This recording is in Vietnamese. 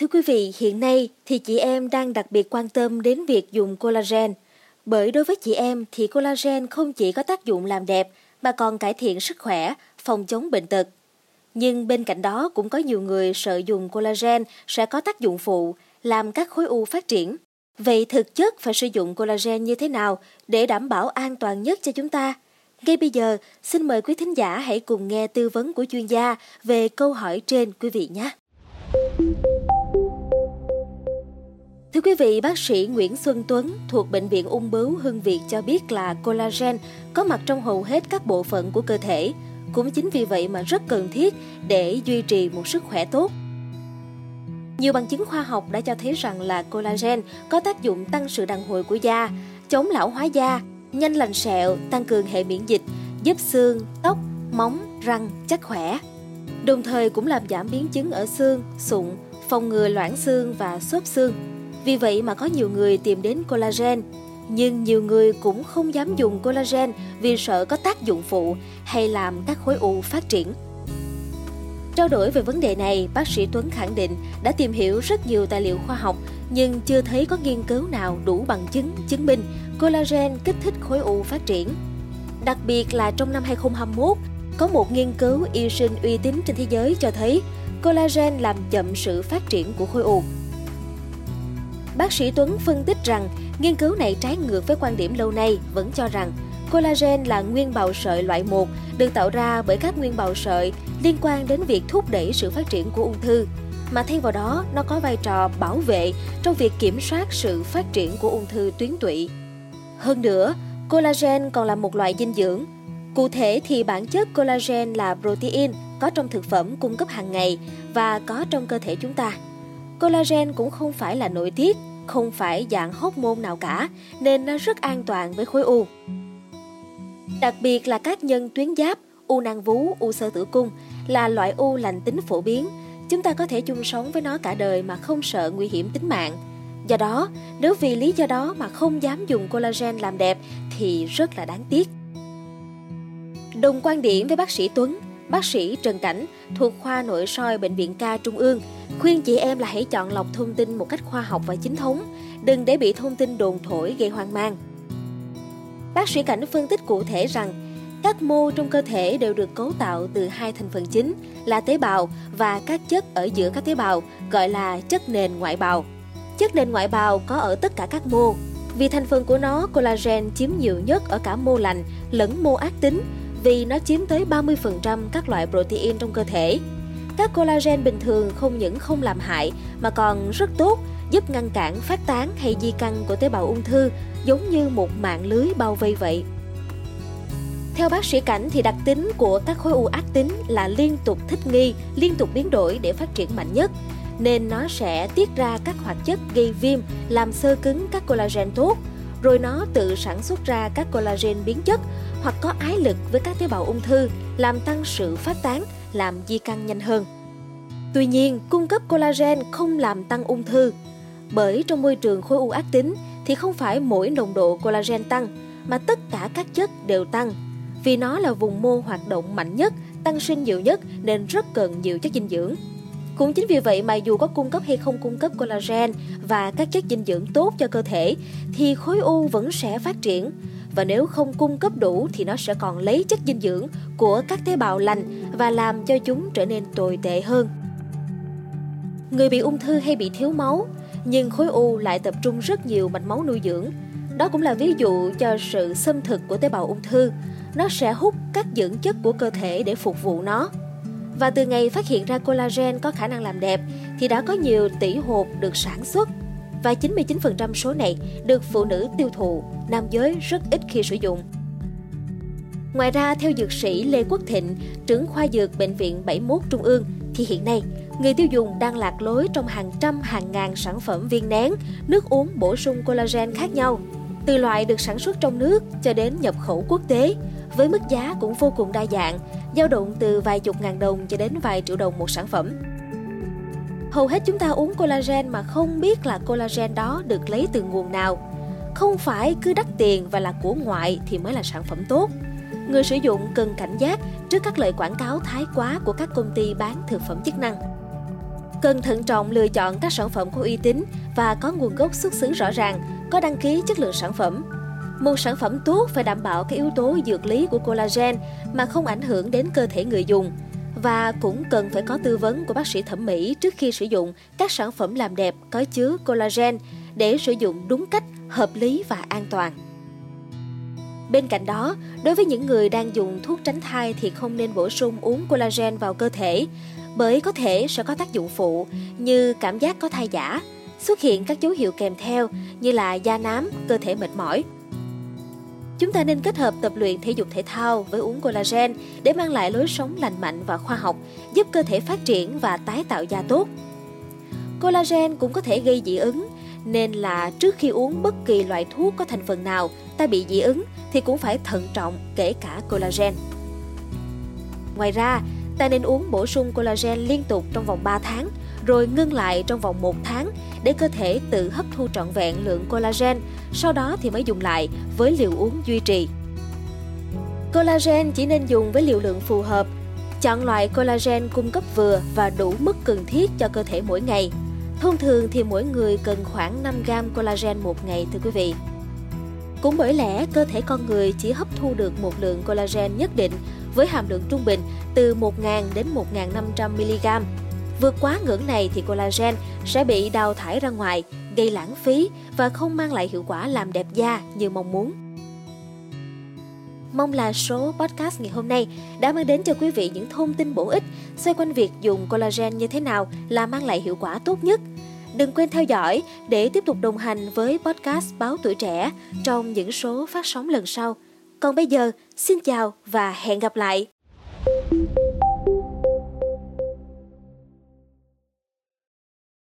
Thưa quý vị, hiện nay thì chị em đang đặc biệt quan tâm đến việc dùng collagen. Bởi đối với chị em thì collagen không chỉ có tác dụng làm đẹp mà còn cải thiện sức khỏe, phòng chống bệnh tật. Nhưng bên cạnh đó cũng có nhiều người sợ dùng collagen sẽ có tác dụng phụ, làm các khối u phát triển. Vậy thực chất phải sử dụng collagen như thế nào để đảm bảo an toàn nhất cho chúng ta? Ngay bây giờ, xin mời quý thính giả hãy cùng nghe tư vấn của chuyên gia về câu hỏi trên quý vị nhé. Thưa quý vị, bác sĩ Nguyễn Xuân Tuấn thuộc Bệnh viện Ung bướu Hưng Việt cho biết là collagen có mặt trong hầu hết các bộ phận của cơ thể. Cũng chính vì vậy mà rất cần thiết để duy trì một sức khỏe tốt. Nhiều bằng chứng khoa học đã cho thấy rằng là collagen có tác dụng tăng sự đàn hồi của da, chống lão hóa da, nhanh lành sẹo, tăng cường hệ miễn dịch, giúp xương, tóc, móng, răng chắc khỏe. Đồng thời cũng làm giảm biến chứng ở xương, sụn, phòng ngừa loãng xương và xốp xương. Vì vậy mà có nhiều người tìm đến collagen, nhưng nhiều người cũng không dám dùng collagen vì sợ có tác dụng phụ hay làm các khối u phát triển. Trao đổi về vấn đề này, bác sĩ Tuấn khẳng định đã tìm hiểu rất nhiều tài liệu khoa học nhưng chưa thấy có nghiên cứu nào đủ bằng chứng chứng minh collagen kích thích khối u phát triển. Đặc biệt là trong năm 2021, có một nghiên cứu y sinh uy tín trên thế giới cho thấy collagen làm chậm sự phát triển của khối u. Bác sĩ Tuấn phân tích rằng nghiên cứu này trái ngược với quan điểm lâu nay vẫn cho rằng collagen là nguyên bào sợi loại 1 được tạo ra bởi các nguyên bào sợi liên quan đến việc thúc đẩy sự phát triển của ung thư, mà thay vào đó nó có vai trò bảo vệ trong việc kiểm soát sự phát triển của ung thư tuyến tụy. Hơn nữa, collagen còn là một loại dinh dưỡng. Cụ thể thì bản chất collagen là protein có trong thực phẩm cung cấp hàng ngày và có trong cơ thể chúng ta. Collagen cũng không phải là nội tiết, không phải dạng hormone nào cả, nên nó rất an toàn với khối u. Đặc biệt là các nhân tuyến giáp, u nang vú, u sơ tử cung là loại u lành tính phổ biến. Chúng ta có thể chung sống với nó cả đời mà không sợ nguy hiểm tính mạng. Do đó, nếu vì lý do đó mà không dám dùng collagen làm đẹp thì rất là đáng tiếc. Đồng quan điểm với bác sĩ Tuấn, bác sĩ Trần Cảnh thuộc khoa nội soi Bệnh viện ca Trung ương khuyên chị em là hãy chọn lọc thông tin một cách khoa học và chính thống, đừng để bị thông tin đồn thổi gây hoang mang. Bác sĩ Cảnh phân tích cụ thể rằng các mô trong cơ thể đều được cấu tạo từ hai thành phần chính là tế bào và các chất ở giữa các tế bào gọi là chất nền ngoại bào. Chất nền ngoại bào có ở tất cả các mô. Vì thành phần của nó, collagen chiếm nhiều nhất ở cả mô lành lẫn mô ác tính vì nó chiếm tới 30% các loại protein trong cơ thể. Các collagen bình thường không những không làm hại mà còn rất tốt, giúp ngăn cản phát tán hay di căn của tế bào ung thư giống như một mạng lưới bao vây vậy. Theo bác sĩ Cảnh thì đặc tính của các khối u ác tính là liên tục thích nghi, liên tục biến đổi để phát triển mạnh nhất, nên nó sẽ tiết ra các hoạt chất gây viêm làm sơ cứng các collagen tốt, rồi nó tự sản xuất ra các collagen biến chất hoặc có ái lực với các tế bào ung thư, làm tăng sự phát tán, làm di căn nhanh hơn. Tuy nhiên, cung cấp collagen không làm tăng ung thư, bởi trong môi trường khối u ác tính thì không phải mỗi nồng độ collagen tăng, mà tất cả các chất đều tăng. Vì nó là vùng mô hoạt động mạnh nhất, tăng sinh nhiều nhất nên rất cần nhiều chất dinh dưỡng. Cũng chính vì vậy mà dù có cung cấp hay không cung cấp collagen và các chất dinh dưỡng tốt cho cơ thể thì khối u vẫn sẽ phát triển và nếu không cung cấp đủ thì nó sẽ còn lấy chất dinh dưỡng của các tế bào lành và làm cho chúng trở nên tồi tệ hơn. Người bị ung thư hay bị thiếu máu, nhưng khối u lại tập trung rất nhiều mạch máu nuôi dưỡng. Đó cũng là ví dụ cho sự xâm thực của tế bào ung thư. Nó sẽ hút các dưỡng chất của cơ thể để phục vụ nó. Và từ ngày phát hiện ra collagen có khả năng làm đẹp thì đã có nhiều tỷ hộp được sản xuất và 99% số này được phụ nữ tiêu thụ, nam giới rất ít khi sử dụng. Ngoài ra, theo dược sĩ Lê Quốc Thịnh, trưởng khoa dược Bệnh viện 71 Trung ương, thì hiện nay, người tiêu dùng đang lạc lối trong hàng trăm hàng ngàn sản phẩm viên nén, nước uống bổ sung collagen khác nhau, từ loại được sản xuất trong nước cho đến nhập khẩu quốc tế, với mức giá cũng vô cùng đa dạng, dao động từ vài chục ngàn đồng cho đến vài triệu đồng một sản phẩm. Hầu hết chúng ta uống collagen mà không biết là collagen đó được lấy từ nguồn nào. Không phải cứ đắt tiền và là của ngoại thì mới là sản phẩm tốt. Người sử dụng cần cảnh giác trước các lời quảng cáo thái quá của các công ty bán thực phẩm chức năng. Cần thận trọng lựa chọn các sản phẩm có uy tín và có nguồn gốc xuất xứ rõ ràng, có đăng ký chất lượng sản phẩm. Một sản phẩm tốt phải đảm bảo các yếu tố dược lý của collagen mà không ảnh hưởng đến cơ thể người dùng và cũng cần phải có tư vấn của bác sĩ thẩm mỹ trước khi sử dụng các sản phẩm làm đẹp có chứa collagen để sử dụng đúng cách, hợp lý và an toàn. Bên cạnh đó, đối với những người đang dùng thuốc tránh thai thì không nên bổ sung uống collagen vào cơ thể bởi có thể sẽ có tác dụng phụ như cảm giác có thai giả, xuất hiện các dấu hiệu kèm theo như là da nám, cơ thể mệt mỏi. Chúng ta nên kết hợp tập luyện thể dục thể thao với uống collagen để mang lại lối sống lành mạnh và khoa học, giúp cơ thể phát triển và tái tạo da tốt. Collagen cũng có thể gây dị ứng, nên là trước khi uống bất kỳ loại thuốc có thành phần nào ta bị dị ứng thì cũng phải thận trọng kể cả collagen. Ngoài ra, ta nên uống bổ sung collagen liên tục trong vòng 3 tháng, rồi ngưng lại trong vòng 1 tháng để cơ thể tự hấp thu trọn vẹn lượng collagen, sau đó thì mới dùng lại với liều uống duy trì. Collagen chỉ nên dùng với liều lượng phù hợp. Chọn loại collagen cung cấp vừa và đủ mức cần thiết cho cơ thể mỗi ngày. Thông thường thì mỗi người cần khoảng 5 gram collagen một ngày thưa quý vị. Cũng bởi lẽ cơ thể con người chỉ hấp thu được một lượng collagen nhất định với hàm lượng trung bình từ 1.000 đến 1.500 mg. Vượt quá ngưỡng này thì collagen sẽ bị đào thải ra ngoài, gây lãng phí và không mang lại hiệu quả làm đẹp da như mong muốn. Mong là số podcast ngày hôm nay đã mang đến cho quý vị những thông tin bổ ích xoay quanh việc dùng collagen như thế nào là mang lại hiệu quả tốt nhất. Đừng quên theo dõi để tiếp tục đồng hành với podcast Báo Tuổi Trẻ trong những số phát sóng lần sau. Còn bây giờ, xin chào và hẹn gặp lại!